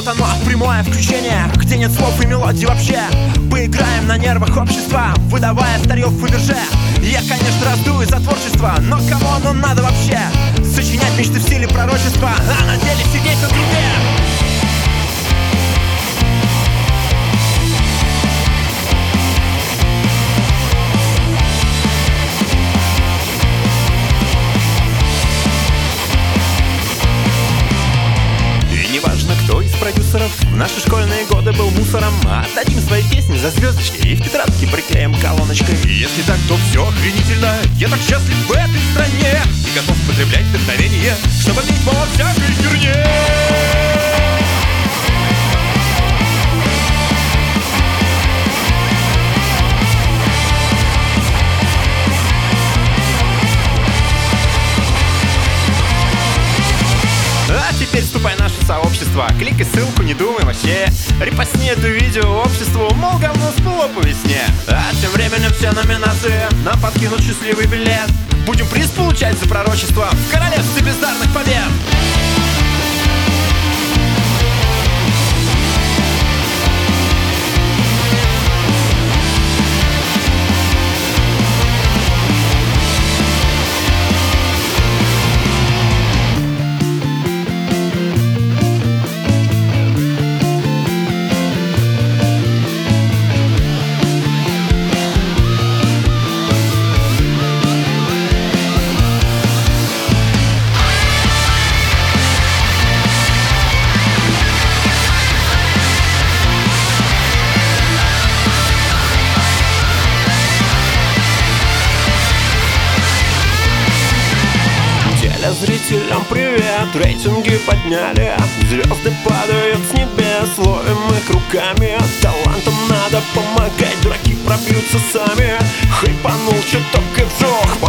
Вот оно, прямое включение Где нет слов и мелодий вообще Поиграем на нервах общества Выдавая старье в Фаберже Я, конечно, раздую за творчество Но кому оно надо вообще? Сочинять мечты в стиле пророчества А на деле сидеть на продюсеров. В наши школьные годы был мусором Отдадим свои песни за звездочки И в тетрадки приклеим колоночкой. Если так, то все охренительно. Я так счастлив в этой стране. И готов потреблять вдохновение Чтобы бить по всякой херне. А теперь вступай сообщество Кликай ссылку, не думай вообще. Репостни это видео обществу Мол, говно всплыло по весне А тем временем все номинации Нам подкинут счастливый билет. Будем приз получать за пророчество В королевстве бездарных побед Телезрителям привет, рейтинги подняли Звезды падают с небес, ловим их руками Талантам надо помогать, дураки пробьются сами. Хайпанул чуток и вжух,